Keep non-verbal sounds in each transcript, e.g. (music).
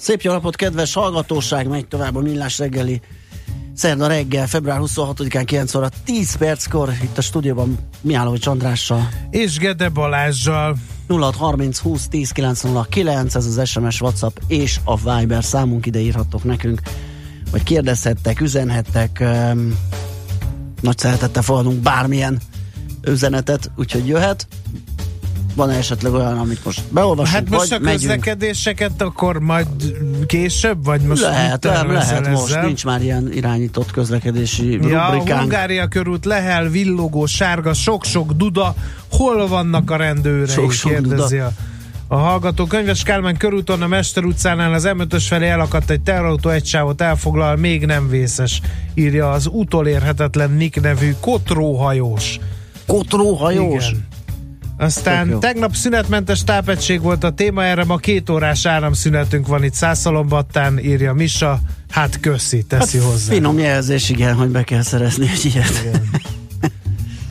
Szép jó napot, kedves hallgatóság, megy tovább a millás reggeli. Szerda reggel, február 26-án 9 óra 10 perckor itt a stúdióban Mihálovics Andrással. És Gede Balázsjal. 0630 20 10 909, ez az SMS, WhatsApp és a Viber számunk, ide írhattok nekünk, vagy kérdezhettek, üzenhettek, um, nagy szeretettel fogadunk bármilyen üzenetet, úgyhogy jöhet van esetleg olyan, amit most beolvasunk, Hát most vagy a közlekedéseket akkor majd később, vagy most lehet, nem, lehet ezzel? most, nincs már ilyen irányított közlekedési ja, rubrikánk. Hungária körút lehel, villogó, sárga, sok-sok duda, hol vannak a rendőrei, sok-sok kérdezi duda. a a hallgató könyves Kálmán körúton a Mester utcánál az M5-ös felé elakadt egy terrautó, egy sávot elfoglal, még nem vészes, írja az utolérhetetlen Nick nevű kotróhajós. Kotróhajós? Igen. Aztán tegnap szünetmentes tápegység volt a téma, erre ma két órás áramszünetünk van itt Szászalombattán, írja Misa. Hát köszi, teszi hát hozzá. Finom jelzés, igen, hogy be kell szerezni egy ilyet. Igen.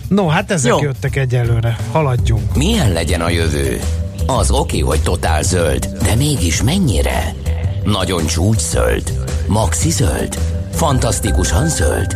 No, hát ezek Jó. jöttek egyelőre. Haladjunk. Milyen legyen a jövő? Az oké, hogy totál zöld, de mégis mennyire? Nagyon csúcs zöld? Maxi zöld? Fantasztikusan zöld?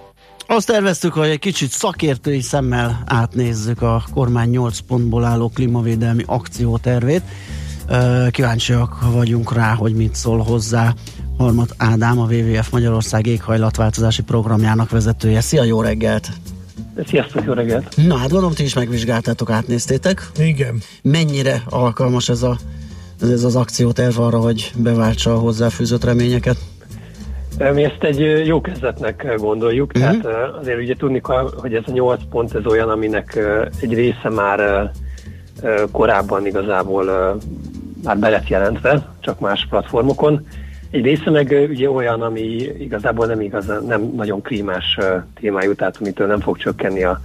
Azt terveztük, hogy egy kicsit szakértői szemmel átnézzük a kormány 8 pontból álló klímavédelmi akciótervét. Kíváncsiak vagyunk rá, hogy mit szól hozzá Harmat Ádám, a WWF Magyarország éghajlatváltozási programjának vezetője. Szia, jó reggelt! Sziasztok, jó reggelt! Na hát gondolom, ti is megvizsgáltátok, átnéztétek. Igen. Mennyire alkalmas ez, a, ez az akcióterv arra, hogy beváltsa a hozzáfűzött reményeket? Mi ezt egy jó kezdetnek gondoljuk, uh-huh. tehát azért ugye tudni hogy ez a 8 pont ez olyan, aminek egy része már korábban igazából már be lett jelentve, csak más platformokon. Egy része meg ugye olyan, ami igazából nem igazán, nem nagyon klímás témájú, tehát amitől nem fog csökkenni a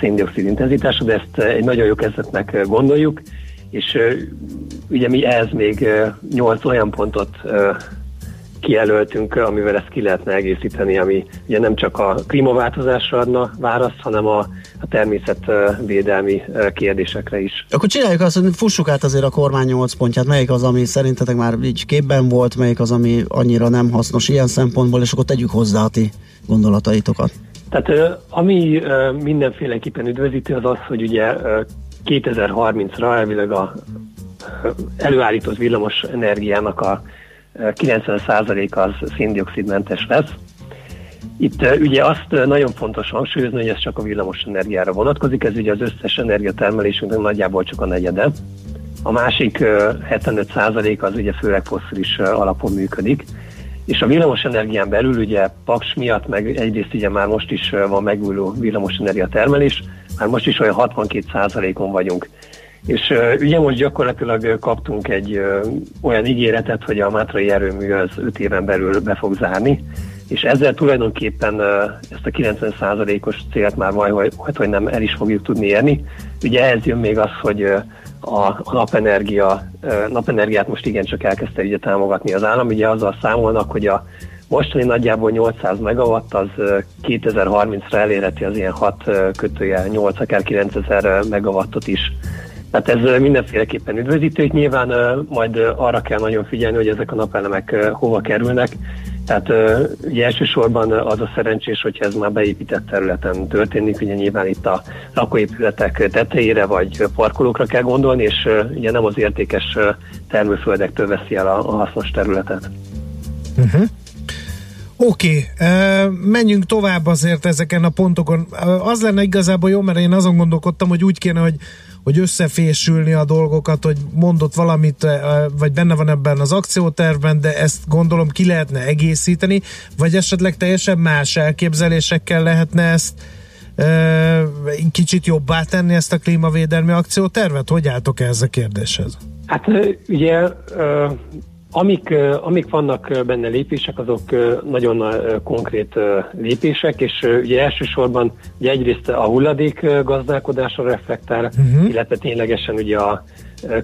széndiokszid intenzitása, de ezt egy nagyon jó kezdetnek gondoljuk, és ugye mi ehhez még 8 olyan pontot kijelöltünk, amivel ezt ki lehetne egészíteni, ami ugye nem csak a klímaváltozásra adna választ, hanem a, a természetvédelmi kérdésekre is. Akkor csináljuk azt, hogy fussuk át azért a kormány 8 pontját. Melyik az, ami szerintetek már így képben volt, melyik az, ami annyira nem hasznos ilyen szempontból, és akkor tegyük hozzá a ti gondolataitokat. Tehát ami mindenféleképpen üdvözítő az az, hogy ugye 2030-ra elvileg a előállított villamos energiának a 90% az széndiokszidmentes lesz. Itt ugye azt nagyon fontos hangsúlyozni, hogy ez csak a villamos energiára vonatkozik, ez ugye az összes energiatermelésünknek nagyjából csak a negyede. A másik 75% az ugye főleg fosszilis alapon működik, és a villamos energián belül ugye Paks miatt, meg egyrészt ugye már most is van megújuló villamos energia termelés, már most is olyan 62%-on vagyunk. És ugye most gyakorlatilag kaptunk egy olyan ígéretet, hogy a Mátrai erőmű az 5 éven belül be fog zárni, és ezzel tulajdonképpen ezt a 90%-os célt már majd, hogy, hogy nem el is fogjuk tudni érni. Ugye ehhez jön még az, hogy a, a napenergia, napenergiát most igencsak elkezdte ugye támogatni az állam, ugye azzal számolnak, hogy a mostani nagyjából 800 megawatt az 2030-ra elérheti az ilyen 6 kötője 8 akár 9000 megawattot is. Tehát ez mindenféleképpen üdvözítő, nyilván majd arra kell nagyon figyelni, hogy ezek a napelemek hova kerülnek. Tehát ugye elsősorban az a szerencsés, hogyha ez már beépített területen történik, ugye nyilván itt a lakóépületek tetejére vagy parkolókra kell gondolni, és ugye nem az értékes termőföldektől veszi el a, hasznos területet. Uh-huh. Oké, okay, menjünk tovább azért ezeken a pontokon. Az lenne igazából jó, mert én azon gondolkodtam, hogy úgy kéne, hogy hogy összefésülni a dolgokat, hogy mondott valamit, vagy benne van ebben az akciótervben, de ezt gondolom ki lehetne egészíteni, vagy esetleg teljesen más elképzelésekkel lehetne ezt kicsit jobbá tenni ezt a klímavédelmi akciótervet? Hogy álltok ehhez a kérdéshez? Hát ugye Amik, amik vannak benne lépések, azok nagyon konkrét lépések, és ugye elsősorban ugye egyrészt a hulladék gazdálkodásra reflektál, uh-huh. illetve ténylegesen ugye a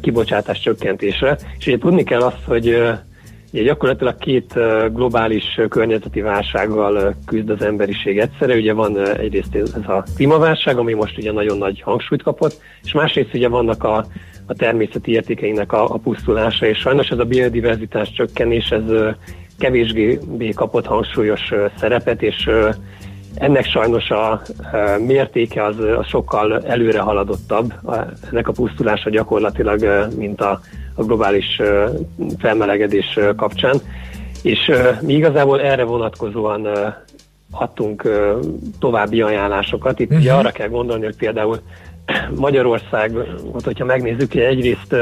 kibocsátás csökkentésre. És ugye tudni kell azt, hogy Ugye gyakorlatilag két globális környezeti válsággal küzd az emberiség egyszerre. Ugye van egyrészt ez a klímaválság, ami most ugye nagyon nagy hangsúlyt kapott, és másrészt ugye vannak a, a természeti értékeinek a, a pusztulása, és sajnos ez a biodiverzitás csökkenés, ez kevésbé kapott hangsúlyos szerepet, és ennek sajnos a mértéke az, az sokkal előre haladottabb, ennek a pusztulása gyakorlatilag, mint a, a globális felmelegedés kapcsán. És mi igazából erre vonatkozóan adtunk további ajánlásokat. Itt uh-huh. ugye mhm. arra kell gondolni, hogy például Magyarország, hogyha megnézzük, egyrészt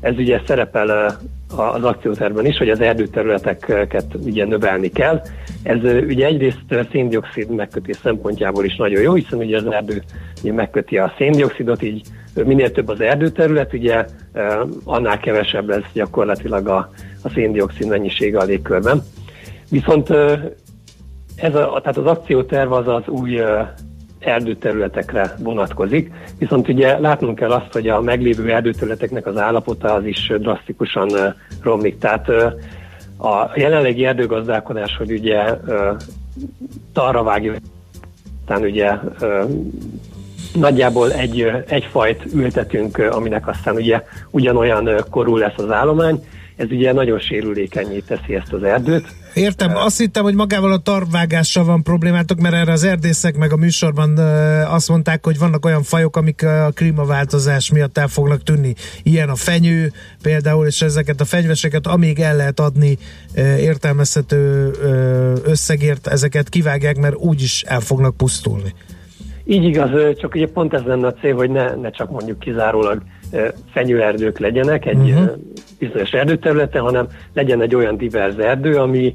ez ugye szerepel az akcióterben is, hogy az erdőterületeket ugye növelni kell. Ez ugye egyrészt széndiokszid megkötés szempontjából is nagyon jó, hiszen ugye az erdő ugye megköti a széndiokszidot, így minél több az erdőterület, ugye annál kevesebb lesz gyakorlatilag a, a széndiokszid mennyisége a légkörben. Viszont ez a, tehát az akcióterv az az új erdőterületekre vonatkozik, viszont ugye látnunk kell azt, hogy a meglévő erdőterületeknek az állapota az is drasztikusan romlik. Tehát a jelenlegi erdőgazdálkodás, hogy ugye talra vágja, tehát ugye nagyjából egy, egy fajt ültetünk, aminek aztán ugye ugyanolyan korú lesz az állomány, ez ugye nagyon sérülékenyé teszi ezt az erdőt. Értem, azt hittem, hogy magával a tarvágással van problémátok, mert erre az erdészek meg a műsorban azt mondták, hogy vannak olyan fajok, amik a klímaváltozás miatt el fognak tűnni. Ilyen a fenyő például, és ezeket a fenyveseket, amíg el lehet adni értelmezhető összegért, ezeket kivágják, mert úgyis el fognak pusztulni. Így igaz, csak ugye pont ez lenne a cél, hogy ne, ne csak mondjuk kizárólag fenyőerdők legyenek egy uh-huh. bizonyos erdőterületen, hanem legyen egy olyan divers erdő, ami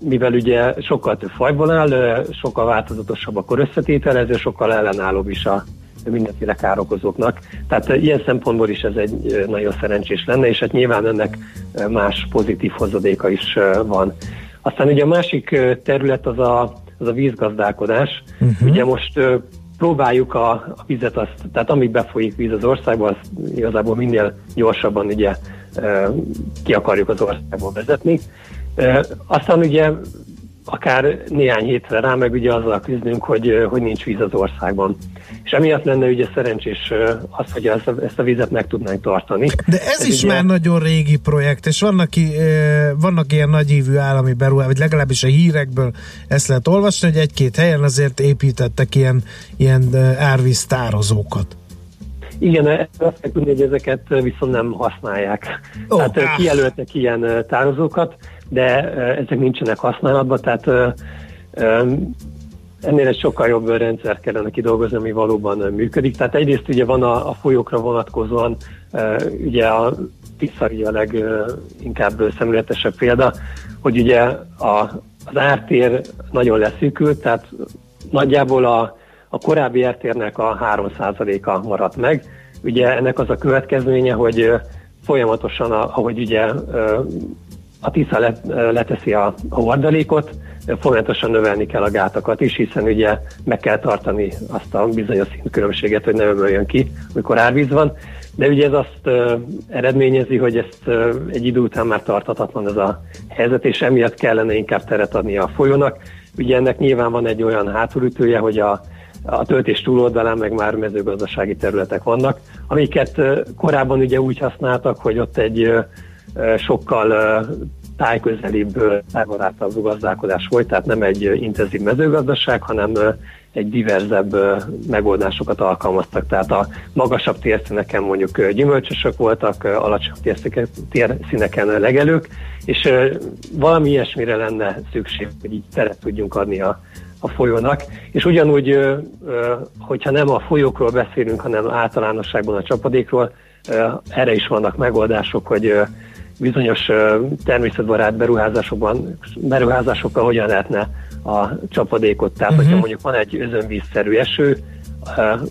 mivel ugye sokkal több fajból áll, sokkal változatosabb akkor összetételező, sokkal ellenállóbb is a mindenféle károkozóknak. Tehát ilyen szempontból is ez egy nagyon szerencsés lenne, és hát nyilván ennek más pozitív hozadéka is van. Aztán ugye a másik terület az a, az a vízgazdálkodás. Uh-huh. Ugye most próbáljuk a, a vizet, azt, tehát amíg befolyik víz az országba, azt igazából minél gyorsabban ugye ki akarjuk az országból vezetni. Aztán ugye akár néhány hétre rá, meg ugye azzal küzdünk, hogy, hogy nincs víz az országban. És emiatt lenne ugye szerencsés az, hogy ezt a, ezt a vizet meg tudnánk tartani. De ez, ez is ugye... már nagyon régi projekt, és vannak, vannak ilyen nagyívű állami beruházások, vagy legalábbis a hírekből ezt lehet olvasni, hogy egy-két helyen azért építettek ilyen, ilyen árvíz tározókat. Igen, azt kell tudni, hogy ezeket viszont nem használják. Oh, Tehát kijelöltek ilyen tározókat, de ezek nincsenek használatban, tehát ennél egy sokkal jobb rendszer kellene kidolgozni, ami valóban működik. Tehát egyrészt ugye van a, a folyókra vonatkozóan, ugye a Tiszari a leginkább szemléletesebb példa, hogy ugye a, az ártér nagyon leszűkült, tehát nagyjából a, a korábbi ártérnek a 3%-a maradt meg. Ugye ennek az a következménye, hogy folyamatosan, ahogy ugye a Tisza leteszi a, a hordalékot, folyamatosan növelni kell a gátakat is, hiszen ugye meg kell tartani azt a bizonyos szintkülönbséget, hogy ne ömöljön ki, amikor árvíz van. De ugye ez azt uh, eredményezi, hogy ezt uh, egy idő után már tartatatlan ez a helyzet, és emiatt kellene inkább teret adni a folyónak. Ugye ennek nyilván van egy olyan hátulütője, hogy a, a töltés túloldalán meg már mezőgazdasági területek vannak, amiket korábban ugye úgy használtak, hogy ott egy sokkal tájközelibb, tájbarátabb gazdálkodás volt, tehát nem egy intenzív mezőgazdaság, hanem egy diverzebb megoldásokat alkalmaztak. Tehát a magasabb térszíneken mondjuk gyümölcsösök voltak, alacsonyabb térszíneken legelők, és valami ilyesmire lenne szükség, hogy így teret tudjunk adni a, a folyónak, és ugyanúgy, hogyha nem a folyókról beszélünk, hanem általánosságban a csapadékról, erre is vannak megoldások, hogy bizonyos természetbarát beruházásokban, beruházásokkal hogyan lehetne a csapadékot. Tehát, uh-huh. hogyha mondjuk van egy özönvízszerű eső,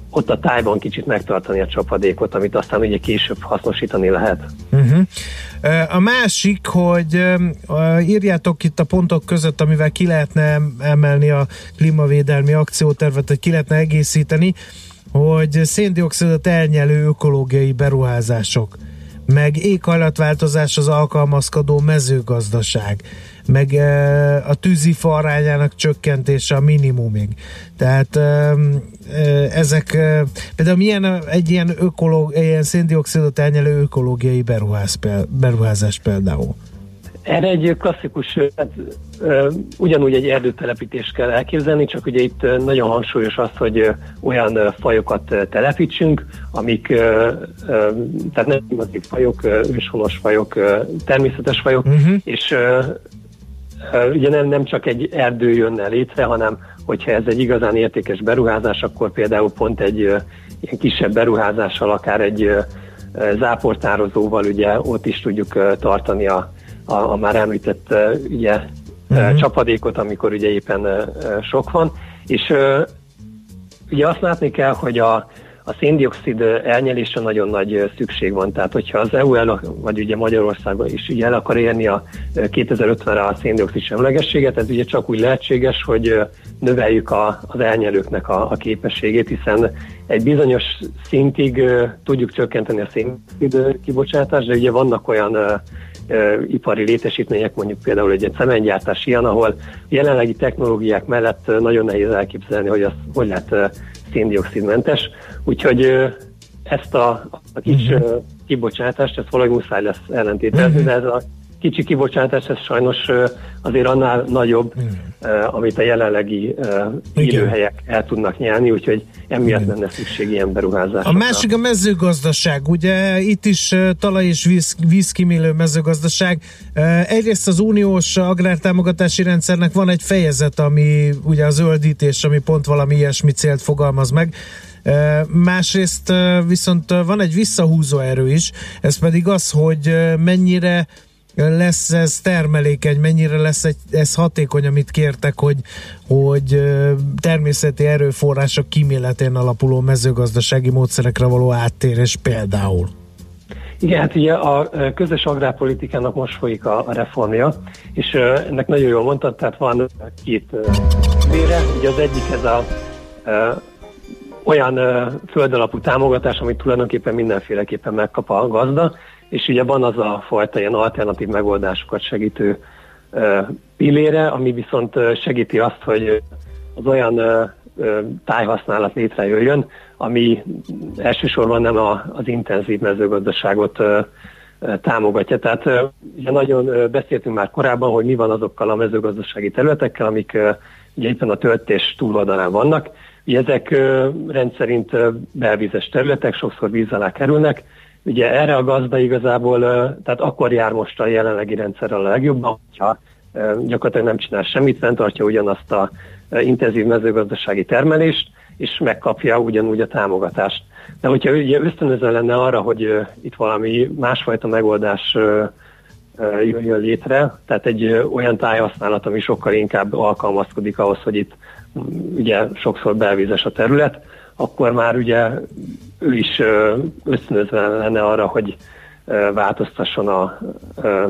ott a tájban kicsit megtartani a csapadékot, amit aztán ugye később hasznosítani lehet. Uh-huh. A másik, hogy írjátok itt a pontok között, amivel ki lehetne emelni a klímavédelmi akciótervet, hogy ki lehetne egészíteni, hogy széndiokszidot elnyelő ökológiai beruházások, meg éghajlatváltozás az alkalmazkodó mezőgazdaság, meg a tűzifa arányának csökkentése a minimumig. Tehát ezek, például milyen egy ilyen, ökológ, ilyen széndiokszidot elnyelő ökológiai beruház, beruházás például? Erre egy klasszikus, hát, ugyanúgy egy erdőtelepítést kell elképzelni, csak ugye itt nagyon hangsúlyos az, hogy olyan fajokat telepítsünk, amik, tehát nem invazív fajok, őshonos fajok, természetes fajok, uh-huh. és ugye nem, nem csak egy erdő jönne létre, hanem hogyha ez egy igazán értékes beruházás, akkor például pont egy ilyen kisebb beruházással, akár egy záportározóval ugye ott is tudjuk tartani a, a, a már említett ugye, uh-huh. csapadékot, amikor ugye éppen sok van, és ugye azt látni kell, hogy a, a széndiokszid elnyelésre nagyon nagy szükség van. Tehát, hogyha az EU el, vagy ugye Magyarországon is ugye el akar érni a 2050-re a széndiokszid semlegességet, ez ugye csak úgy lehetséges, hogy növeljük a, az elnyelőknek a, a képességét, hiszen egy bizonyos szintig tudjuk csökkenteni a széndiokszid kibocsátást, de ugye vannak olyan ipari létesítmények, mondjuk például egy cementgyártás ilyen, ahol jelenlegi technológiák mellett nagyon nehéz elképzelni, hogy az hogy lehet széndiokszidmentes. Úgyhogy ezt a, a kis uh-huh. kibocsátást, ezt valahogy muszáj lesz ellentételezni, uh-huh. de ez a kicsi kibocsátás, ez sajnos azért annál nagyobb, Igen. amit a jelenlegi élőhelyek el tudnak nyelni, úgyhogy emiatt lenne szükség ilyen beruházásokra. A másik a mezőgazdaság, ugye itt is talaj és víz, vízkimélő mezőgazdaság. Egyrészt az uniós agrártámogatási rendszernek van egy fejezet, ami ugye a zöldítés, ami pont valami ilyesmi célt fogalmaz meg. Másrészt viszont van egy visszahúzó erő is, ez pedig az, hogy mennyire lesz ez termelékeny, mennyire lesz egy, ez hatékony, amit kértek, hogy, hogy természeti erőforrások kíméletén alapuló mezőgazdasági módszerekre való áttérés például? Igen, hát ugye a közös agrárpolitikának most folyik a, reformja, és ennek nagyon jól mondtad, tehát van két vére, ugye az egyik ez a olyan földalapú támogatás, amit tulajdonképpen mindenféleképpen megkap a gazda, és ugye van az a fajta ilyen alternatív megoldásokat segítő pillére, ami viszont segíti azt, hogy az olyan tájhasználat létrejöjjön, ami elsősorban nem az intenzív mezőgazdaságot támogatja. Tehát ugye nagyon beszéltünk már korábban, hogy mi van azokkal a mezőgazdasági területekkel, amik ugye éppen a töltés túloldalán vannak. Ugye ezek rendszerint belvízes területek, sokszor víz alá kerülnek, Ugye erre a gazda igazából, tehát akkor jár most a jelenlegi rendszerrel a legjobban, hogyha gyakorlatilag nem csinál semmit, fenntartja ugyanazt a intenzív mezőgazdasági termelést, és megkapja ugyanúgy a támogatást. De hogyha ugye ösztönöző lenne arra, hogy itt valami másfajta megoldás jöjjön létre, tehát egy olyan tájhasználat, ami sokkal inkább alkalmazkodik ahhoz, hogy itt ugye sokszor belvízes a terület, akkor már ugye ő is ösztönözve lenne arra, hogy változtasson a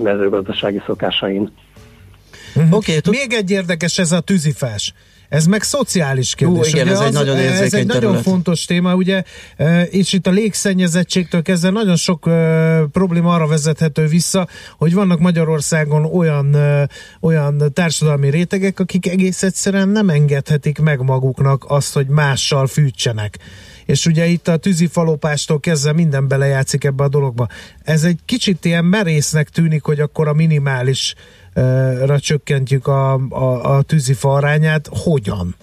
mezőgazdasági szokásain. Uh-huh. Oké, okay, még egy érdekes ez a tűzifás. Ez meg szociális kérdés. Hú, igen, ez az, egy nagyon érzékeny Ez egy terület. nagyon fontos téma, ugye, és itt a légszennyezettségtől kezdve nagyon sok uh, probléma arra vezethető vissza, hogy vannak Magyarországon olyan, uh, olyan társadalmi rétegek, akik egész egyszerűen nem engedhetik meg maguknak azt, hogy mással fűtsenek és ugye itt a tűzifalopástól kezdve minden belejátszik ebbe a dologba. Ez egy kicsit ilyen merésznek tűnik, hogy akkor a minimális ra csökkentjük a, a, a tűzifa arányát. Hogyan?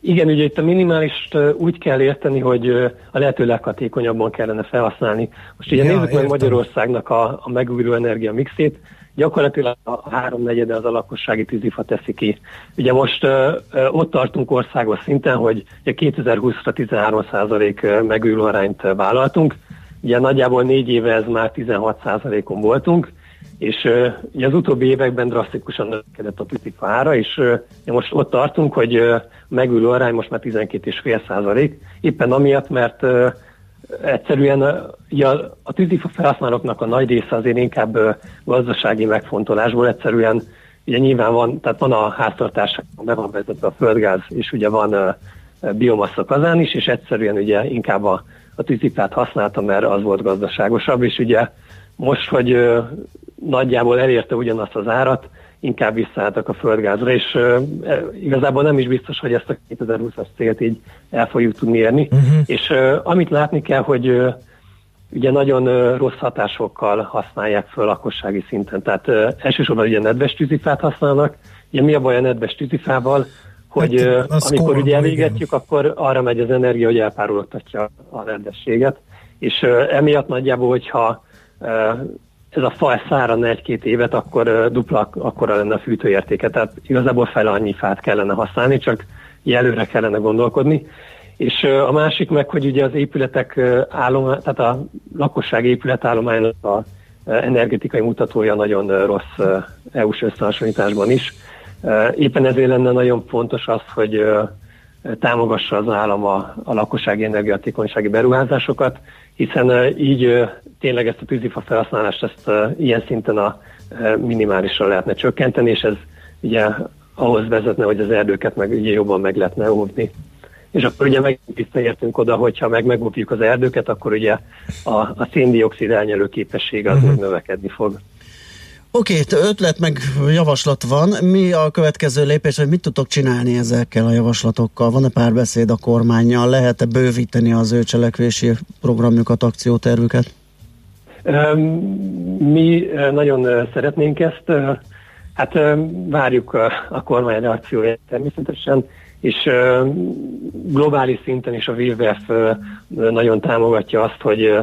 Igen, ugye itt a minimális úgy kell érteni, hogy a lehető leghatékonyabban kellene felhasználni. Most ugye ja, nézzük értem. meg Magyarországnak a, a megújuló energia mixét. gyakorlatilag a háromnegyede az a lakossági tűzifa teszi ki. Ugye most ö, ö, ott tartunk országos szinten, hogy 2020-ra 13 megülő arányt vállaltunk, ugye nagyjából négy éve ez már 16 on voltunk, és ugye az utóbbi években drasztikusan növekedett a tűzifa ára, és most ott tartunk, hogy megülő arány most már 12,5 százalék, éppen amiatt, mert egyszerűen ja, a tűzifa felhasználóknak a nagy része azért inkább gazdasági megfontolásból egyszerűen ugye nyilván van, tehát van a háztartásokban be van vezetve a földgáz, és ugye van biomassa kazán is, és egyszerűen ugye inkább a, a tűzifát használtam, mert az volt gazdaságosabb, és ugye most, hogy nagyjából elérte ugyanazt az árat, inkább visszaálltak a földgázra, és uh, igazából nem is biztos, hogy ezt a 2020-as célt így el fogjuk tudni érni. Uh-huh. És uh, amit látni kell, hogy uh, ugye nagyon uh, rossz hatásokkal használják föl lakossági szinten. Tehát uh, elsősorban ugye nedves tűzifát használnak. Ugye mi a baj a nedves tűzifával? Hogy hát, uh, amikor ugye elégetjük, igen. akkor arra megy az energia, hogy elpárologtatja a nedvességet. És uh, emiatt nagyjából, hogyha ez a fa száradna egy-két évet, akkor dupla akkora lenne a fűtőértéke. Tehát igazából fele annyi fát kellene használni, csak előre kellene gondolkodni. És a másik meg, hogy ugye az épületek uh, állom, tehát a lakosság épületállománynak a energetikai mutatója nagyon rossz EU-s összehasonlításban is. Éppen ezért lenne nagyon fontos az, hogy támogassa az állam a, a lakossági energiatékonysági beruházásokat, hiszen így tényleg ezt a tűzifa felhasználást ezt ilyen szinten a minimálisra lehetne csökkenteni, és ez ugye ahhoz vezetne, hogy az erdőket meg ugye jobban meg lehetne óvni. És akkor ugye meg visszaértünk oda, hogyha meg megóvjuk az erdőket, akkor ugye a, a széndiokszid elnyelő képesség az uh-huh. növekedni fog. Oké, okay, ötlet meg javaslat van. Mi a következő lépés, hogy mit tudtok csinálni ezekkel a javaslatokkal? Van-e párbeszéd a kormányjal? Lehet-e bővíteni az ő cselekvési programjukat, akciótervüket? Mi nagyon szeretnénk ezt. Hát várjuk a, a kormány reakcióját természetesen, és globális szinten is a WWF nagyon támogatja azt, hogy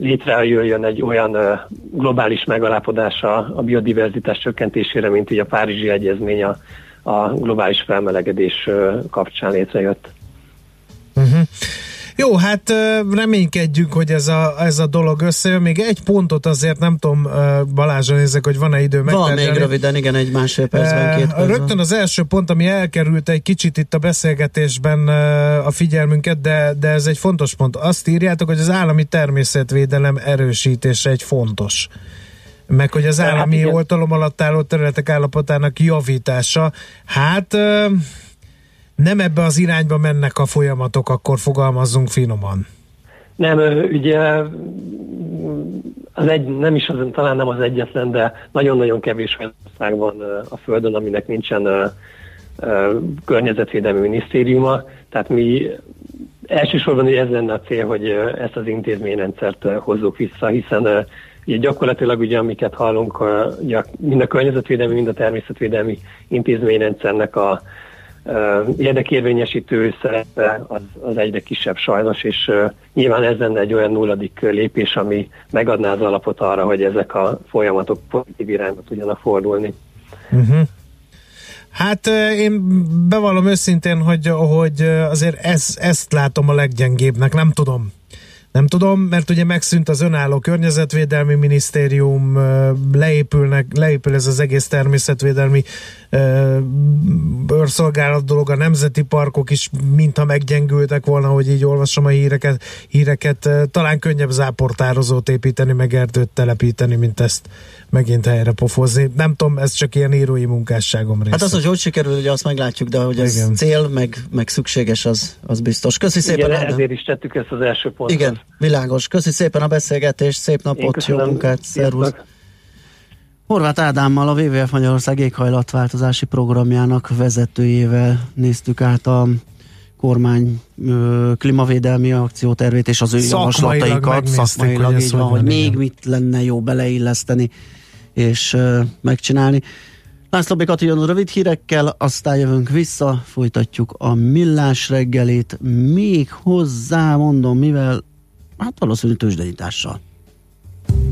létrejöjjön egy olyan globális megalapodás a biodiverzitás csökkentésére, mint így a Párizsi Egyezmény a, a globális felmelegedés kapcsán létrejött. Uh-huh. Jó, hát reménykedjük, hogy ez a, ez a dolog összejön. Még egy pontot azért nem tudom, Balázsra nézek, hogy van-e idő megtárgyalni. Van még röviden, igen, egy másfél percben, két percben. Rögtön az első pont, ami elkerült egy kicsit itt a beszélgetésben a figyelmünket, de, de ez egy fontos pont. Azt írjátok, hogy az állami természetvédelem erősítése egy fontos meg hogy az hát állami hát oltalom alatt álló területek állapotának javítása. Hát nem ebbe az irányba mennek a folyamatok, akkor fogalmazzunk finoman. Nem, ugye az egy, nem is az, talán nem az egyetlen, de nagyon-nagyon kevés ország van a Földön, aminek nincsen környezetvédelmi minisztériuma. Tehát mi elsősorban ez lenne a cél, hogy ezt az intézményrendszert hozzuk vissza, hiszen ugye gyakorlatilag ugye amiket hallunk, ugye mind a környezetvédelmi, mind a természetvédelmi intézményrendszernek a érdekérvényesítő szerepe az, az egyre kisebb sajnos, és nyilván ez lenne egy olyan nulladik lépés, ami megadná az alapot arra, hogy ezek a folyamatok pozitív irányba tudjanak fordulni. Uh-huh. Hát én bevallom őszintén, hogy, hogy azért ez, ezt látom a leggyengébbnek, nem tudom. Nem tudom, mert ugye megszűnt az önálló környezetvédelmi minisztérium, leépülnek, leépül ez az egész természetvédelmi bőrszolgálat dolog, a nemzeti parkok is mintha meggyengültek volna, hogy így olvasom a híreket, híreket talán könnyebb záportározót építeni, meg erdőt telepíteni, mint ezt megint helyre pofozni. Nem tudom, ez csak ilyen írói munkásságom része. Hát az, hogy hogy sikerül, ugye azt meglátjuk, de hogy ez Igen. cél, meg, meg szükséges, az, az biztos. Köszi szépen. Igen, ezért is tettük ezt az első pontot. Igen, világos. Köszi szépen a beszélgetést, szép napot, jó munkát, szervusz. Horváth Ádámmal, a WWF Magyarország éghajlatváltozási programjának vezetőjével néztük át a kormány ö, klímavédelmi akciótervét és az ő javaslataikat szakmailag, így van, hogy még mit lenne jó beleilleszteni és ö, megcsinálni. László Békat jön rövid hírekkel, aztán jövünk vissza, folytatjuk a millás reggelét, még hozzá mondom, mivel hát valószínű tőzsdenyítással.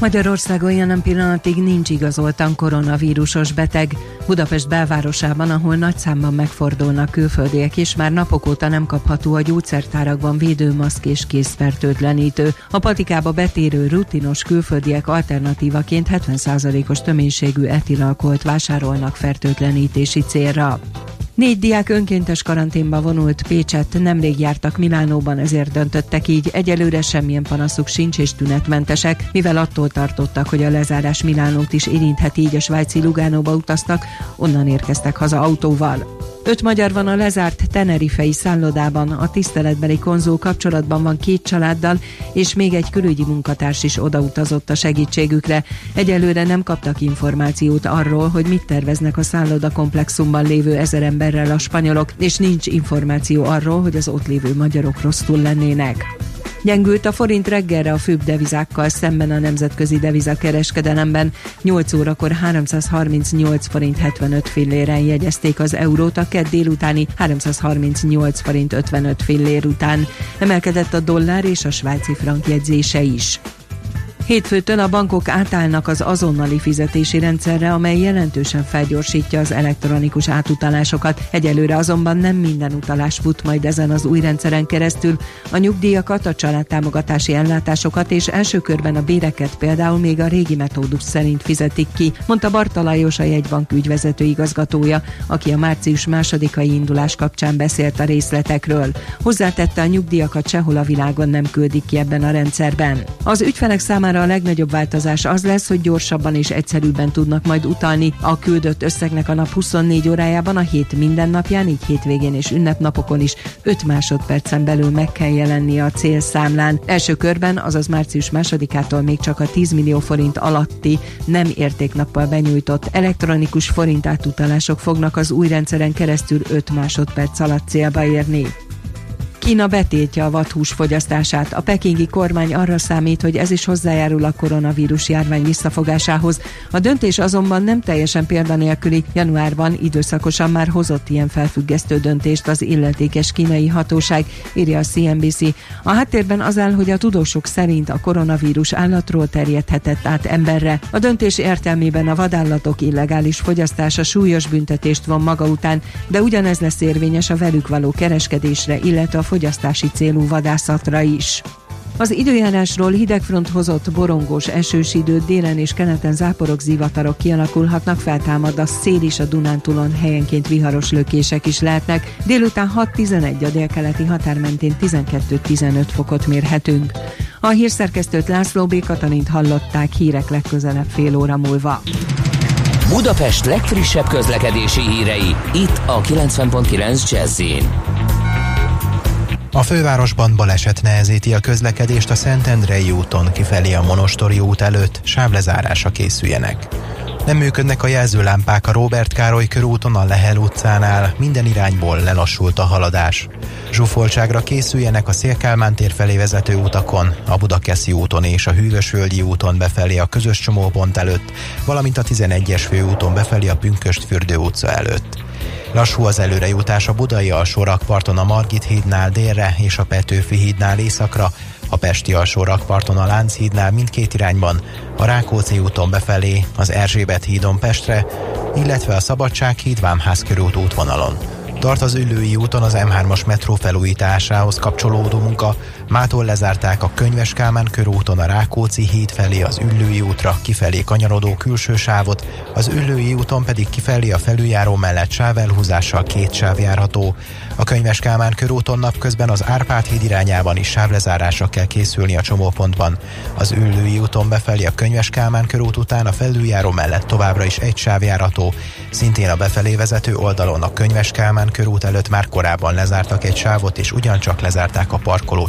Magyarországon jelen pillanatig nincs igazoltan koronavírusos beteg. Budapest belvárosában, ahol nagy számban megfordulnak külföldiek is, már napok óta nem kapható a gyógyszertárakban védőmaszk és készfertőtlenítő. A patikába betérő rutinos külföldiek alternatívaként 70%-os töménységű etilalkoholt vásárolnak fertőtlenítési célra. Négy diák önkéntes karanténba vonult Pécset, nemrég jártak Milánóban, ezért döntöttek így. Egyelőre semmilyen panaszuk sincs és tünetmentesek, mivel attól tartottak, hogy a lezárás Milánót is érintheti, így a svájci Lugánóba utaztak, onnan érkeztek haza autóval. Öt magyar van a lezárt Tenerifei szállodában, a tiszteletbeli konzul kapcsolatban van két családdal, és még egy külügyi munkatárs is odautazott a segítségükre. Egyelőre nem kaptak információt arról, hogy mit terveznek a szálloda komplexumban lévő ezer emberrel a spanyolok, és nincs információ arról, hogy az ott lévő magyarok rosszul lennének. Gyengült a forint reggelre a főbb devizákkal szemben a nemzetközi devizakereskedelemben. 8 órakor 338 forint 75 filléren jegyezték az eurót, a kedd délutáni 338 forint 55 fillér után. Emelkedett a dollár és a svájci frank jegyzése is. Hétfőtől a bankok átállnak az azonnali fizetési rendszerre, amely jelentősen felgyorsítja az elektronikus átutalásokat. Egyelőre azonban nem minden utalás fut majd ezen az új rendszeren keresztül. A nyugdíjakat, a családtámogatási ellátásokat és első körben a béreket például még a régi metódus szerint fizetik ki, mondta Barta Lajos a jegybank ügyvezető igazgatója, aki a március másodikai indulás kapcsán beszélt a részletekről. Hozzátette a nyugdíjakat sehol a világon nem küldik ki ebben a rendszerben. Az ügyfelek számára a legnagyobb változás az lesz, hogy gyorsabban és egyszerűbben tudnak majd utalni a küldött összegnek a nap 24 órájában, a hét minden napján, így hétvégén és ünnepnapokon is 5 másodpercen belül meg kell jelenni a célszámlán. Első körben, azaz március másodikától még csak a 10 millió forint alatti nem értéknappal benyújtott elektronikus forint átutalások fognak az új rendszeren keresztül 5 másodperc alatt célba érni. Kína betiltja a vadhús fogyasztását. A pekingi kormány arra számít, hogy ez is hozzájárul a koronavírus járvány visszafogásához. A döntés azonban nem teljesen példanélküli. Januárban időszakosan már hozott ilyen felfüggesztő döntést az illetékes kínai hatóság, írja a CNBC. A háttérben az áll, hogy a tudósok szerint a koronavírus állatról terjedhetett át emberre. A döntés értelmében a vadállatok illegális fogyasztása súlyos büntetést von maga után, de ugyanez lesz érvényes a velük való kereskedésre, illetve a fogyasztási célú vadászatra is. Az időjárásról hidegfront hozott borongós esős idő, délen és keleten záporok, zivatarok kialakulhatnak, feltámad a szél is a Dunántúlon, helyenként viharos lökések is lehetnek. Délután 6-11 a délkeleti határ mentén 12-15 fokot mérhetünk. A hírszerkesztőt László B. Katalint hallották hírek legközelebb fél óra múlva. Budapest legfrissebb közlekedési hírei, itt a 90.9 jazz a fővárosban baleset nehezíti a közlekedést a Szentendrei úton kifelé a Monostori út előtt, sávlezárásra készüljenek. Nem működnek a jelzőlámpák a Robert Károly körúton a Lehel utcánál, minden irányból lelassult a haladás. Zsúfoltságra készüljenek a Szélkálmán tér felé vezető utakon, a Budakeszi úton és a Hűvösvölgyi úton befelé a közös csomópont előtt, valamint a 11-es főúton befelé a Pünköst-fürdő utca előtt. Lassú az előrejutás a Budai alsórakparton a Margit hídnál délre és a Petőfi hídnál északra, a Pesti alsórakparton a Lánchídnál mindkét irányban, a Rákóczi úton befelé, az Erzsébet hídon Pestre, illetve a Szabadság híd Vámház körút útvonalon. Tart az Üllői úton az M3-as metró felújításához kapcsolódó munka, mától lezárták a Könyves Kálmán körúton a Rákóczi híd felé az Üllői útra kifelé kanyarodó külső sávot, az Üllői úton pedig kifelé a felüljáró mellett sávelhúzással két sáv járható. A Könyves Kálmán körúton napközben az Árpád híd irányában is sávlezárásra kell készülni a csomópontban. Az Üllői úton befelé a Könyves Kálmán körút után a felüljáró mellett továbbra is egy sáv járható. Szintén a befelé vezető oldalon a Könyves Kálmán körút előtt már korábban lezártak egy sávot, és ugyancsak lezárták a parkoló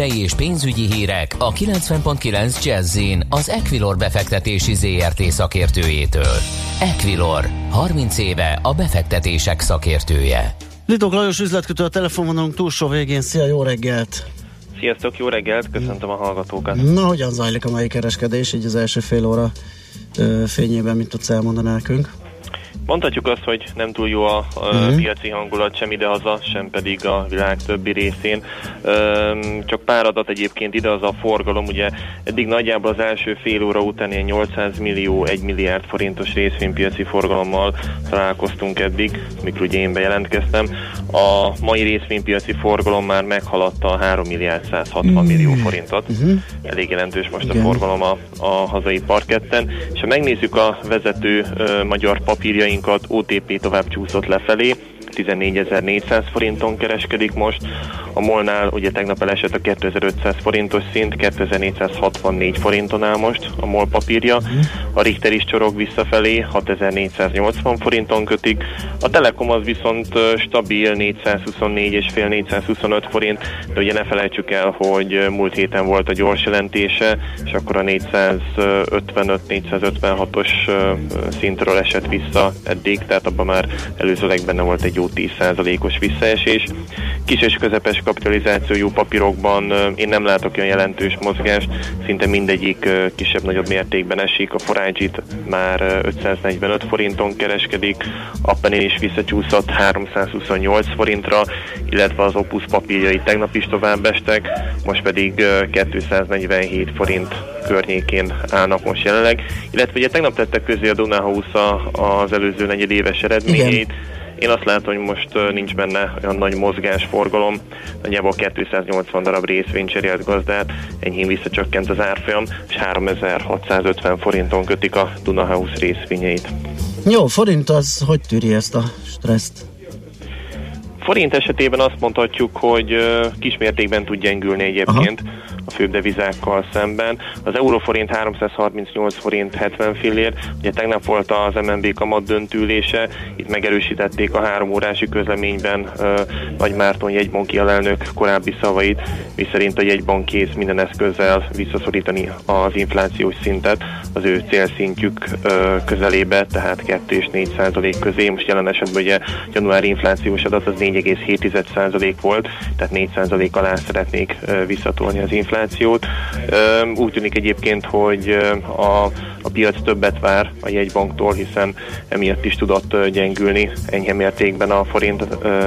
Tőzsdei és pénzügyi hírek a 90.9 jazz az Equilor befektetési ZRT szakértőjétől. Equilor, 30 éve a befektetések szakértője. Lidog Lajos üzletkötő a telefonvonalunk túlsó végén. Szia, jó reggelt! Sziasztok, jó reggelt, köszöntöm a hallgatókat. Na, hogyan zajlik a mai kereskedés, így az első fél óra fényében, mit tudsz elmondani nekünk? Mondhatjuk azt, hogy nem túl jó a, a uh-huh. piaci hangulat sem idehaza, sem pedig a világ többi részén. Üm, csak pár adat egyébként ide az a forgalom, ugye eddig nagyjából az első fél óra után ilyen 800 millió, 1 milliárd forintos részvénypiaci forgalommal találkoztunk eddig, mikor ugye én bejelentkeztem. A mai részvénypiaci forgalom már meghaladta a 3 milliárd 160 uh-huh. millió forintot. Uh-huh. Elég jelentős most Igen. a forgalom a, a hazai parketten. És ha megnézzük a vezető uh, magyar papírjaink, papírjainkat, OTP tovább csúszott lefelé, 14.400 forinton kereskedik most. A Molnál ugye tegnap elesett a 2500 forintos szint, 2464 forinton áll most a MOL papírja. A Richter is csorog visszafelé, 6480 forinton kötik. A Telekom az viszont stabil 424 és fél 425 forint, de ugye ne felejtsük el, hogy múlt héten volt a gyors jelentése, és akkor a 455-456-os szintről esett vissza eddig, tehát abban már előzőleg benne volt egy jó 10%-os visszaesés. Kis és közepes kapitalizációjú papírokban én nem látok olyan jelentős mozgást, szinte mindegyik kisebb-nagyobb mértékben esik. A Forage már 545 forinton kereskedik, a Penén is visszacsúszott 328 forintra, illetve az Opus papírjai tegnap is tovább estek, most pedig 247 forint környékén állnak most jelenleg, illetve ugye tegnap tettek közé a Dunahouse az előző negyedéves eredményét, Igen Én azt látom, hogy most nincs benne olyan nagy mozgásforgalom, nagyjából 280 darab részvény cserélt gazdát, enyhén visszacsökkent az árfolyam, és 3650 forinton kötik a Dunahouse részvényeit. Jó, forint az hogy tűri ezt a stresszt? Forint esetében azt mondhatjuk, hogy kismértékben tud gyengülni egyébként. Aha a főbb devizákkal szemben. Az euróforint 338 forint 70 fillér, ugye tegnap volt az MNB kamat döntülése, itt megerősítették a három órási közleményben Nagy Márton jegybanki alelnök korábbi szavait, miszerint a jegybank kész minden eszközzel visszaszorítani az inflációs szintet az ő célszintjük közelébe, tehát 2 és 4 százalék közé. Most jelen esetben ugye januári inflációs adat az 4,7 százalék volt, tehát 4 százalék alá szeretnék visszatolni az inflációt inflációt. Úgy tűnik egyébként, hogy a, a piac többet vár a jegybanktól, hiszen emiatt is tudott gyengülni enyhe mértékben a forint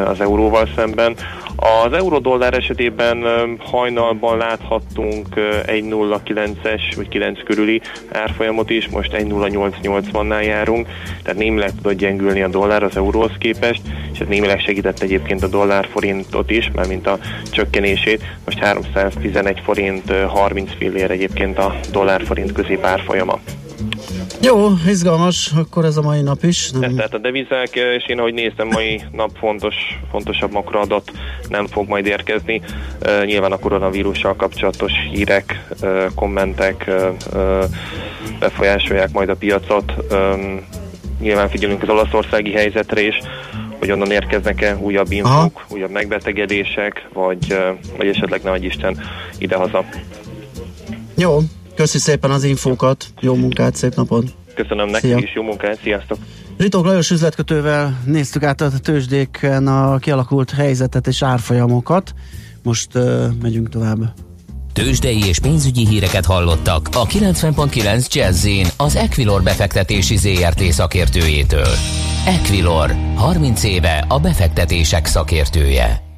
az euróval szemben. Az euró-dollár esetében hajnalban láthattunk 1.09-es vagy 9 körüli árfolyamot is, most 1.0880-nál járunk, tehát némileg tudott gyengülni a dollár az euróhoz képest, és ez némileg segített egyébként a dollár forintot is, mert mint a csökkenését, most 311 forint 30 fillér egyébként a dollár forint középárfolyama. Jó, izgalmas, akkor ez a mai nap is. Nem? Ez tehát a devizák, és én ahogy néztem, mai nap fontos, fontosabb makroadat nem fog majd érkezni. Nyilván a koronavírussal kapcsolatos hírek, kommentek befolyásolják majd a piacot. Nyilván figyelünk az olaszországi helyzetre is, hogy onnan érkeznek-e újabb infók, Aha. újabb megbetegedések, vagy, vagy esetleg nagy Isten idehaza. Jó, Köszi szépen az infókat, jó munkát, szép napot! Köszönöm nekik Szia. is, jó munkát, sziasztok! Zsitók Lajos üzletkötővel néztük át a tőzsdéken a kialakult helyzetet és árfolyamokat. Most uh, megyünk tovább. Tőzsdei és pénzügyi híreket hallottak a 90.9 jazz az Equilor befektetési ZRT szakértőjétől. Equilor, 30 éve a befektetések szakértője.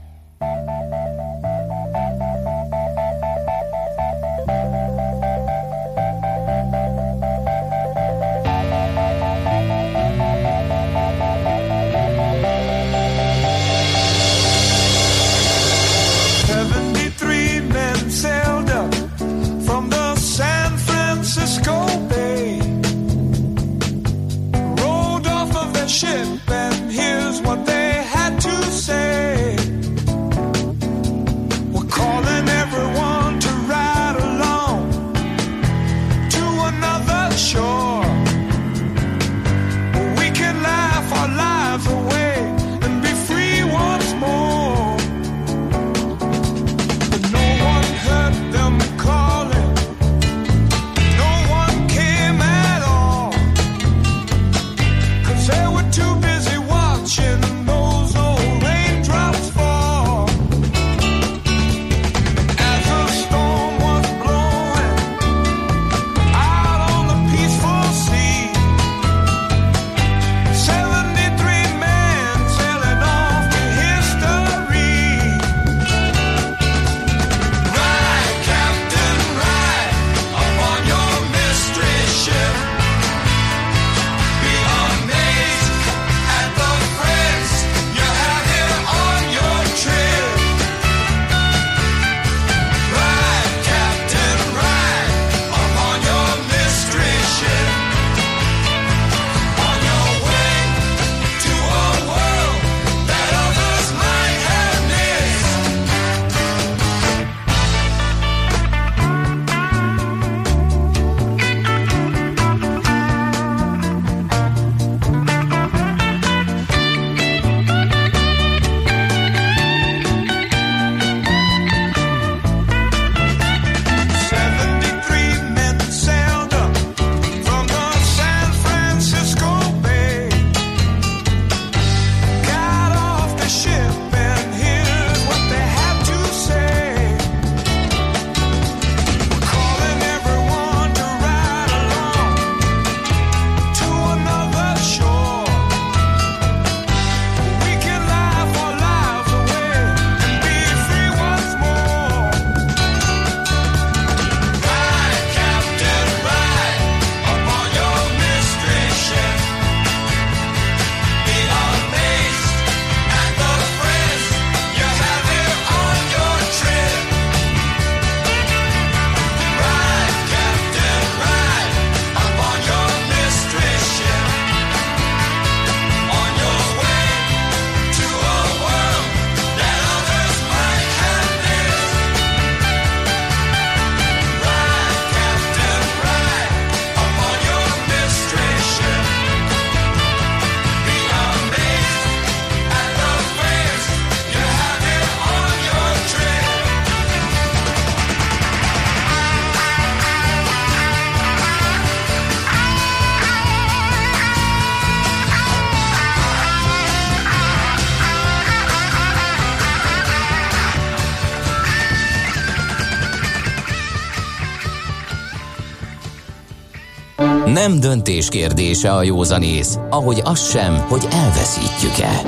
Nem döntés kérdése a józanész, ahogy az sem, hogy elveszítjük-e.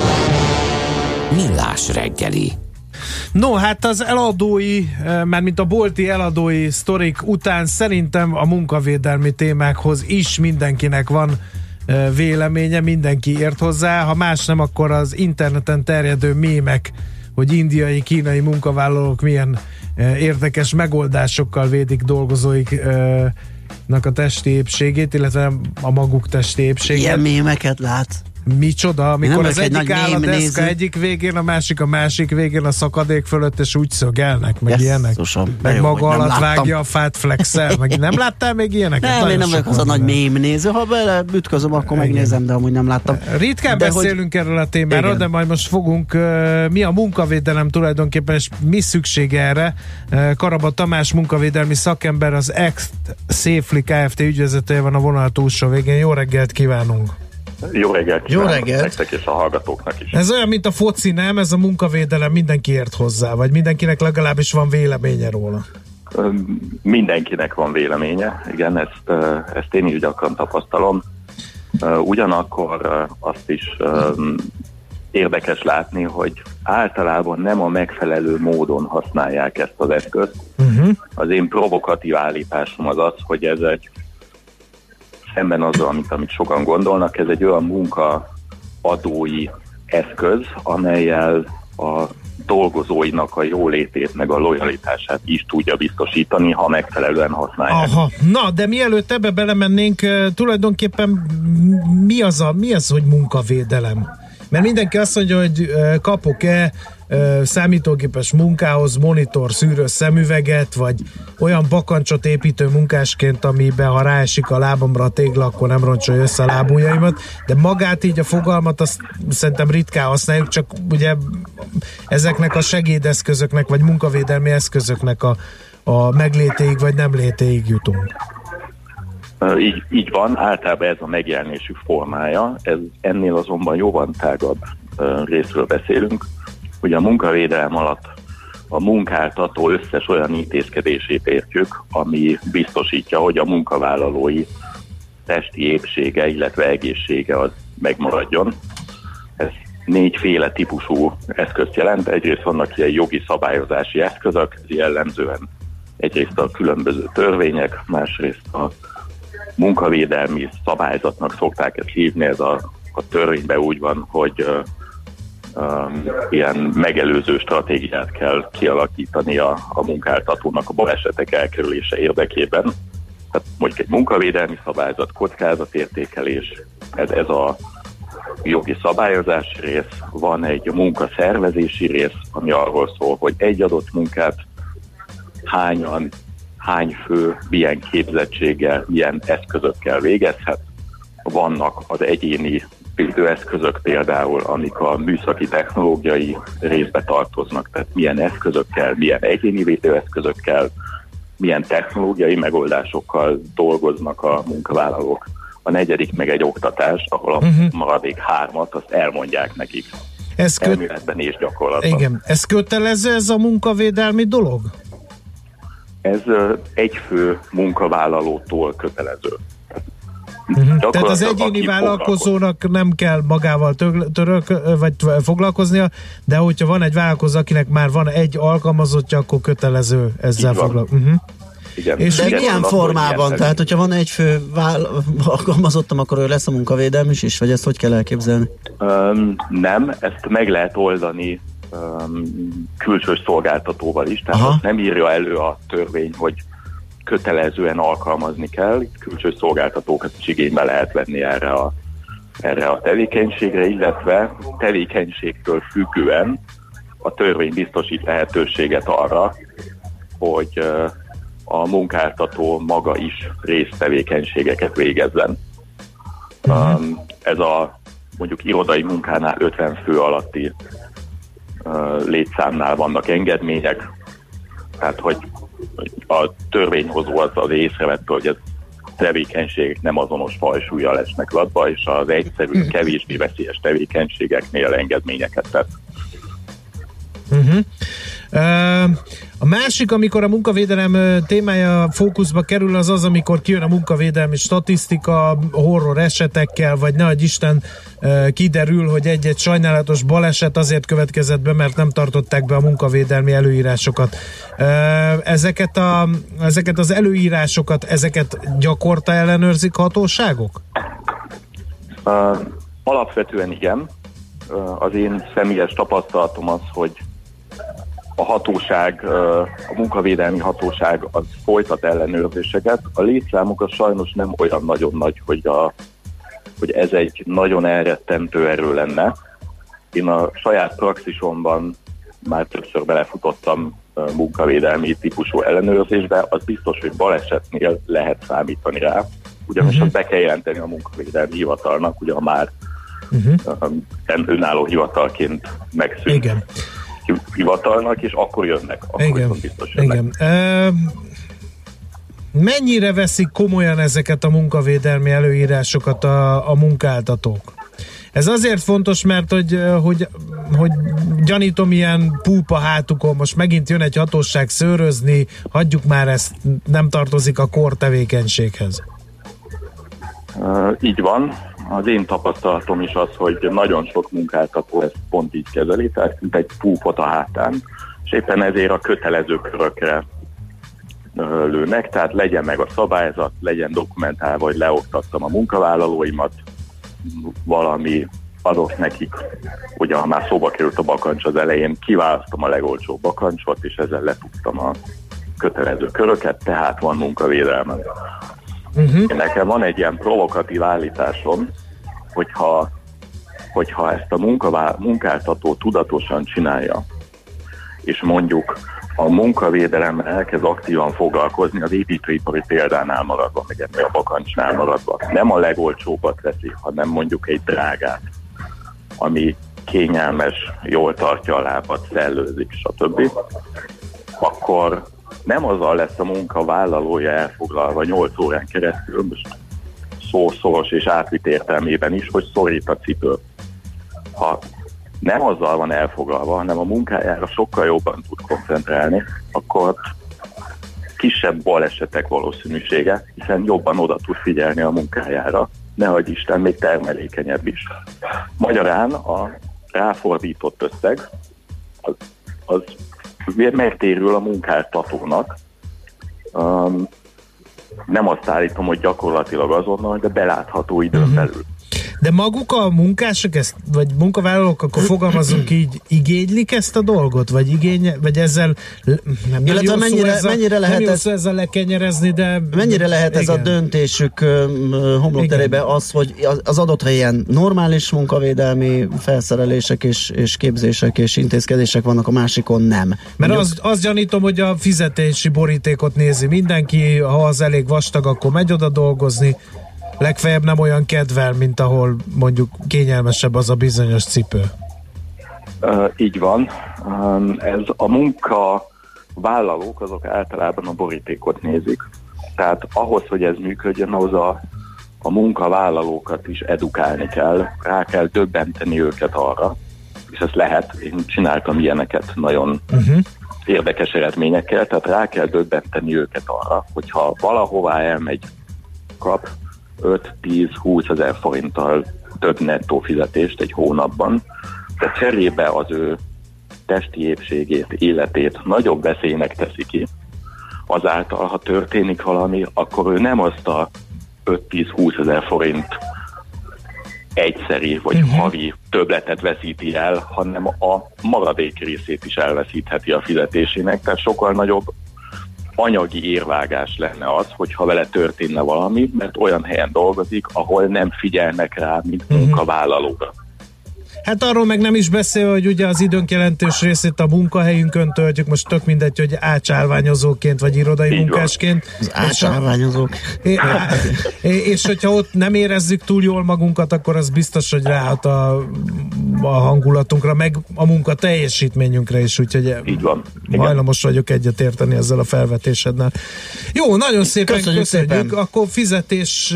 Millás reggeli. No, hát az eladói, mert mint a bolti eladói sztorik után szerintem a munkavédelmi témákhoz is mindenkinek van véleménye, mindenki ért hozzá, ha más nem, akkor az interneten terjedő mémek, hogy indiai, kínai munkavállalók milyen érdekes megoldásokkal védik dolgozóiknak a testi épségét, illetve a maguk testi épségét. Ilyen mémeket látsz? Micsoda, amikor az egyik áll a deszka egyik végén, a másik a másik végén a szakadék fölött, és úgy szögelnek, meg yes, ilyenek. Szóval, meg jó, maga alatt láttam. vágja a fát flexel, meg nem láttál még ilyeneket? Nem, Nagyon én nem vagyok az a nagy mém néző, ha bele ütközöm, akkor Igen. megnézem, de amúgy nem láttam. Ritkán de beszélünk hogy... erről a témáról, Igen. de majd most fogunk, uh, mi a munkavédelem tulajdonképpen, és mi szükség erre. Uh, Karaba Tamás munkavédelmi szakember, az Ex Safely Kft. ügyvezetője van a vonal túlsó végén. Jó reggelt kívánunk! Jó reggelt Jó reggelt. nektek és a hallgatóknak is. Ez olyan, mint a foci, nem? Ez a munkavédelem mindenki ért hozzá, vagy mindenkinek legalábbis van véleménye róla? Mindenkinek van véleménye, igen, ezt, ezt én is gyakran tapasztalom. Ugyanakkor azt is érdekes látni, hogy általában nem a megfelelő módon használják ezt az eszközt. Uh-huh. Az én provokatív állításom az az, hogy ez egy szemben azzal, amit, amit sokan gondolnak, ez egy olyan munkaadói eszköz, amelyel a dolgozóinak a jólétét, meg a lojalitását is tudja biztosítani, ha megfelelően használják. Aha. Na, de mielőtt ebbe belemennénk, tulajdonképpen mi az, a, mi az hogy munkavédelem? Mert mindenki azt mondja, hogy kapok-e számítógépes munkához monitor szűrő szemüveget, vagy olyan bakancsot építő munkásként, amiben ha ráesik a lábamra a tégla, akkor nem roncsolja össze a lábujjaimat, de magát így a fogalmat azt szerintem ritkán használjuk, csak ugye ezeknek a segédeszközöknek, vagy munkavédelmi eszközöknek a, a meglétéig, vagy nem létéig jutunk. Így, így van, általában ez a megjelenésük formája, ez ennél azonban jóval tágabb részről beszélünk. Ugye a munkavédelem alatt a munkáltató összes olyan intézkedését értjük, ami biztosítja, hogy a munkavállalói testi épsége, illetve egészsége az megmaradjon. Ez négyféle típusú eszközt jelent. Egyrészt vannak ilyen jogi szabályozási eszközök, ez jellemzően egyrészt a különböző törvények, másrészt a munkavédelmi szabályzatnak szokták ezt hívni, ez a, a törvényben úgy van, hogy um, ilyen megelőző stratégiát kell kialakítani a, a munkáltatónak a balesetek elkerülése érdekében. Tehát mondjuk egy munkavédelmi szabályzat, kockázatértékelés, ez, ez a jogi szabályozási rész, van egy munkaszervezési rész, ami arról szól, hogy egy adott munkát hányan hány fő milyen képzettséggel, milyen eszközökkel végezhet. Vannak az egyéni védőeszközök például, amik a műszaki technológiai részbe tartoznak, tehát milyen eszközökkel, milyen egyéni védőeszközökkel, milyen technológiai megoldásokkal dolgoznak a munkavállalók. A negyedik meg egy oktatás, ahol a uh-huh. maradék hármat azt elmondják nekik. Ez köt... Elméletben és gyakorlatban. Igen. Ez kötelező ez a munkavédelmi dolog? ez egy fő munkavállalótól kötelező. Uh-huh. Tehát az egyéni vállalkozónak nem kell magával török, vagy foglalkoznia, de hogyha van egy vállalkozó, akinek már van egy alkalmazottja, akkor kötelező ezzel foglalkozni. Uh-huh. Igen. És igen, milyen formában? Tehát, hogyha van egy fő váll- (laughs) alkalmazottam, akkor ő lesz a munkavédelmi is, vagy ezt hogy kell elképzelni? Um, nem, ezt meg lehet oldani um, külsős szolgáltatóval is, tehát azt nem írja elő a törvény, hogy kötelezően alkalmazni kell, itt külsős szolgáltatókat is igénybe lehet venni erre a, erre a tevékenységre, illetve tevékenységtől függően a törvény biztosít lehetőséget arra, hogy uh, a munkáltató maga is résztevékenységeket végezzen. Uh-huh. Um, ez a mondjuk irodai munkánál 50 fő alatti létszámnál vannak engedmények, tehát hogy a törvényhozó az az észrevette, hogy ez tevékenységek nem azonos fajsúlyjal lesznek latba, és az egyszerű, hmm. kevésbé veszélyes tevékenységeknél engedményeket tett. Uh-huh. A másik, amikor a munkavédelem témája fókuszba kerül, az az, amikor kijön a munkavédelmi statisztika horror esetekkel, vagy ne Isten kiderül, hogy egy-egy sajnálatos baleset azért következett be, mert nem tartották be a munkavédelmi előírásokat. Ezeket, a, ezeket az előírásokat, ezeket gyakorta ellenőrzik hatóságok? Uh, alapvetően igen. Uh, az én személyes tapasztalatom az, hogy a hatóság, a munkavédelmi hatóság az folytat ellenőrzéseket. A létszámuk az sajnos nem olyan nagyon nagy, hogy, a, hogy ez egy nagyon elrettentő erő lenne. Én a saját praxisomban már többször belefutottam munkavédelmi típusú ellenőrzésbe, az biztos, hogy balesetnél lehet számítani rá, ugyanis uh-huh. azt be kell jelenteni a munkavédelmi hivatalnak, ugye ha már uh-huh. önálló hivatalként megszűnt. Igen hivatalnak, és akkor jönnek. Akkor igen, biztos jönnek. igen. E, mennyire veszik komolyan ezeket a munkavédelmi előírásokat a, a munkáltatók? Ez azért fontos, mert hogy, hogy, hogy gyanítom ilyen púpa hátukon, most megint jön egy hatóság szőrözni, hagyjuk már ezt, nem tartozik a kor tevékenységhez. Uh, így van az én tapasztalatom is az, hogy nagyon sok munkáltató ezt pont így kezeli, tehát mint egy púpot a hátán, és éppen ezért a kötelező körökre lőnek, tehát legyen meg a szabályzat, legyen dokumentálva, hogy leoktattam a munkavállalóimat, valami adott nekik, ugye ha már szóba került a bakancs az elején, kiválasztom a legolcsóbb bakancsot, és ezzel letudtam a kötelező köröket, tehát van munkavédelme. Uh-huh. Nekem van egy ilyen provokatív állításom, hogyha, hogyha ezt a munkavá, munkáltató tudatosan csinálja, és mondjuk a munkavédelemmel elkezd aktívan foglalkozni, az építőipari példánál maradva, meg ennél a bakancsnál maradva. Nem a legolcsóbbat veszi, hanem mondjuk egy drágát, ami kényelmes, jól tartja a lábat, szellőzik, stb. Akkor nem azzal lesz a munkavállalója elfoglalva 8 órán keresztül, most szószoros és átvitt értelmében is, hogy szorít a cipő. Ha nem azzal van elfoglalva, hanem a munkájára sokkal jobban tud koncentrálni, akkor kisebb balesetek valószínűsége, hiszen jobban oda tud figyelni a munkájára, nehogy Isten még termelékenyebb is. Magyarán a ráfordított összeg az, az megtérül a munkáltatónak, um, nem azt állítom, hogy gyakorlatilag azonnal, de belátható időn uh-huh. belül. De maguk a munkások, ezt, vagy munkavállalók, akkor fogalmazunk így, igénylik ezt a dolgot? Vagy, igény, vagy ezzel nem, nem Illetve mennyire, ezzel, mennyire lehet nem ez, ezzel lekenyerezni, de... Mennyire lehet igen. ez a döntésük homlokterébe az, hogy az adott helyen normális munkavédelmi felszerelések és, és képzések és intézkedések vannak, a másikon nem. Mert azt az gyanítom, hogy a fizetési borítékot nézi mindenki, ha az elég vastag, akkor megy oda dolgozni, legfeljebb nem olyan kedvel, mint ahol mondjuk kényelmesebb az a bizonyos cipő. Uh, így van. Um, ez a munka vállalók azok általában a borítékot nézik. Tehát ahhoz, hogy ez működjön, ahhoz a, a munkavállalókat is edukálni kell, rá kell döbbenteni őket arra, és ez lehet, én csináltam ilyeneket nagyon uh-huh. érdekes eredményekkel, tehát rá kell döbbenteni őket arra, hogyha valahová elmegy, kap 5-10-20 ezer forinttal több nettó fizetést egy hónapban, de cserébe az ő testi épségét, életét nagyobb veszélynek teszi ki. Azáltal, ha történik valami, akkor ő nem azt a 5-10-20 ezer forint egyszeri vagy uh-huh. havi többletet veszíti el, hanem a maradék részét is elveszítheti a fizetésének, tehát sokkal nagyobb anyagi érvágás lenne az, hogyha vele történne valami, mert olyan helyen dolgozik, ahol nem figyelnek rá, mint uh-huh. munkavállalóra. Hát arról meg nem is beszél, hogy ugye az időnk jelentős részét a munkahelyünkön töltjük, most tök mindegy, hogy ácsálványozóként vagy irodai Így munkásként. Az ácsálványozók. És, és hogyha ott nem érezzük túl jól magunkat, akkor az biztos, hogy ráhat a, a hangulatunkra, meg a munka teljesítményünkre is, úgyhogy Így van. Igen. hajlamos vagyok egyetérteni ezzel a felvetéseddel. Jó, nagyon szépen köszönjük, köszönjük. Szépen. akkor fizetés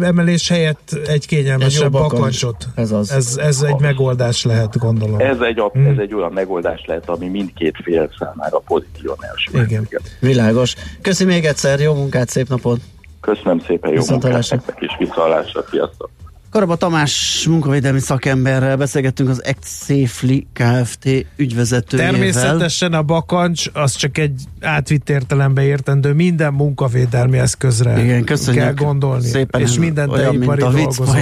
emelés helyett egy kényelmesebb bakancsot. Ez az. Ez, ez egy megoldás lehet, gondolom. Ez egy, hmm. ez egy olyan megoldás lehet, ami mindkét fél számára pozitívan elsődik. Igen. Világos. Köszi még egyszer, jó munkát, szép napot! Köszönöm szépen, jó munkát nektek is, visszaállásra, sziasztok! Karaba Tamás munkavédelmi szakemberrel beszélgettünk az Safely Kft. ügyvezetőjével. Természetesen a bakancs az csak egy átvitt értelembe értendő minden munkavédelmi eszközre Igen, köszönjük. kell gondolni. Szépen és minden olyan, mint a vicc az (laughs)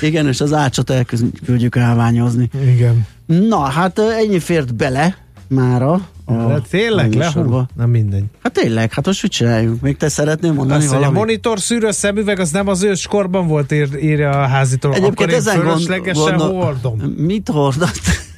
Igen, és az ácsot elküldjük elványozni. Igen. Na, hát ennyi fért bele mára. A, De tényleg lehúl? Nem mindegy. Hát tényleg, hát most mit csináljunk? Még te szeretnél mondani Azt valamit? A monitor szűrő szemüveg az nem az őskorban volt, ír, írja a házitól. Egyébként Akkor ezen fölöslegesen gond, hordom. Mit hordott? (laughs)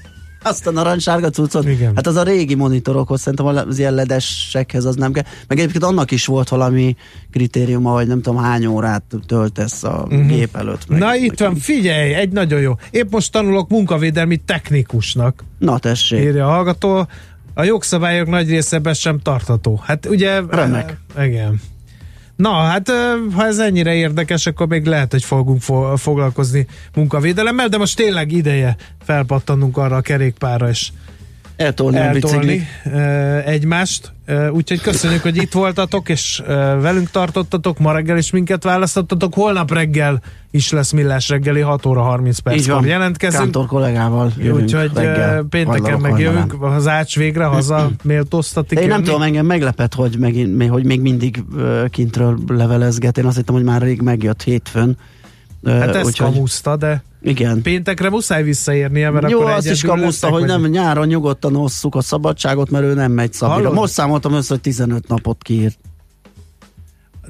Azt a narancssárga cuccot? Igen. Hát az a régi monitorokhoz, szerintem az ilyen ledesekhez az nem kell. Meg egyébként annak is volt valami kritériuma, hogy nem tudom hány órát töltesz a uh-huh. gép előtt. Meg, Na itt van, figyelj, egy nagyon jó. Épp most tanulok munkavédelmi technikusnak. Na tessék. Írja a hallgató. A jogszabályok nagy része be sem tartható. Hát ugye... Remek. Igen. Na, hát ha ez ennyire érdekes, akkor még lehet, hogy fogunk fo- foglalkozni munkavédelemmel, de most tényleg ideje felpattanunk arra a kerékpára, és eltolni, eltolni egymást. Úgyhogy köszönjük, hogy itt voltatok, és velünk tartottatok, ma reggel is minket választottatok. Holnap reggel is lesz millás reggeli, 6 óra 30 perckor jelentkezünk. Kántor kollégával jövünk Úgyhogy reggel, pénteken megjövünk, az ács végre haza (clears throat) méltóztatik. Én nem tudom, engem meglepett, hogy, megint, hogy még mindig kintről levelezget. Én azt hittem, hogy már rég megjött hétfőn. Hát ezt úgyhogy... kamuszta, de igen. Péntekre muszáj visszaérnie, mert Jó, akkor azt is kamuszta, hogy nem nyáron nyugodtan osszuk a szabadságot, mert ő nem megy szabadra. Most számoltam össze, hogy 15 napot kiírt.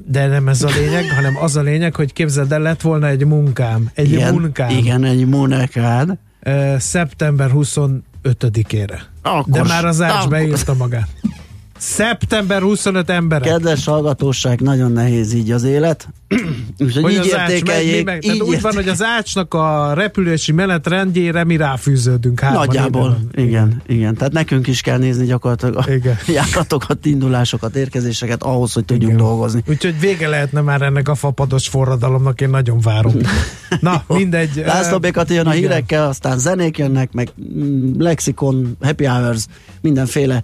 De nem ez a lényeg, (laughs) hanem az a lényeg, hogy képzeld el, lett volna egy munkám. Egy igen, munkám. Igen, egy munkád. Uh, szeptember 25-ére. Akkor, De már az ács beírta magát. (laughs) Szeptember 25 ember. Kedves hallgatóság, nagyon nehéz így az élet. (clears throat) Úgyhogy hogy így értékeljék. Meg, így úgy van, hogy az ácsnak a repülési menetrendjére mi ráfűződünk. Nagyjából, igen, igen. Tehát nekünk is kell nézni gyakorlatilag a igen. (laughs) járatokat, indulásokat, érkezéseket ahhoz, hogy tudjunk igen. dolgozni. Úgyhogy vége lehetne már ennek a fapados forradalomnak, én nagyon várom. (laughs) Na, mindegy. László Békati jön a igen. hírekkel, aztán zenék jönnek, meg mm, lexikon, happy hours, mindenféle.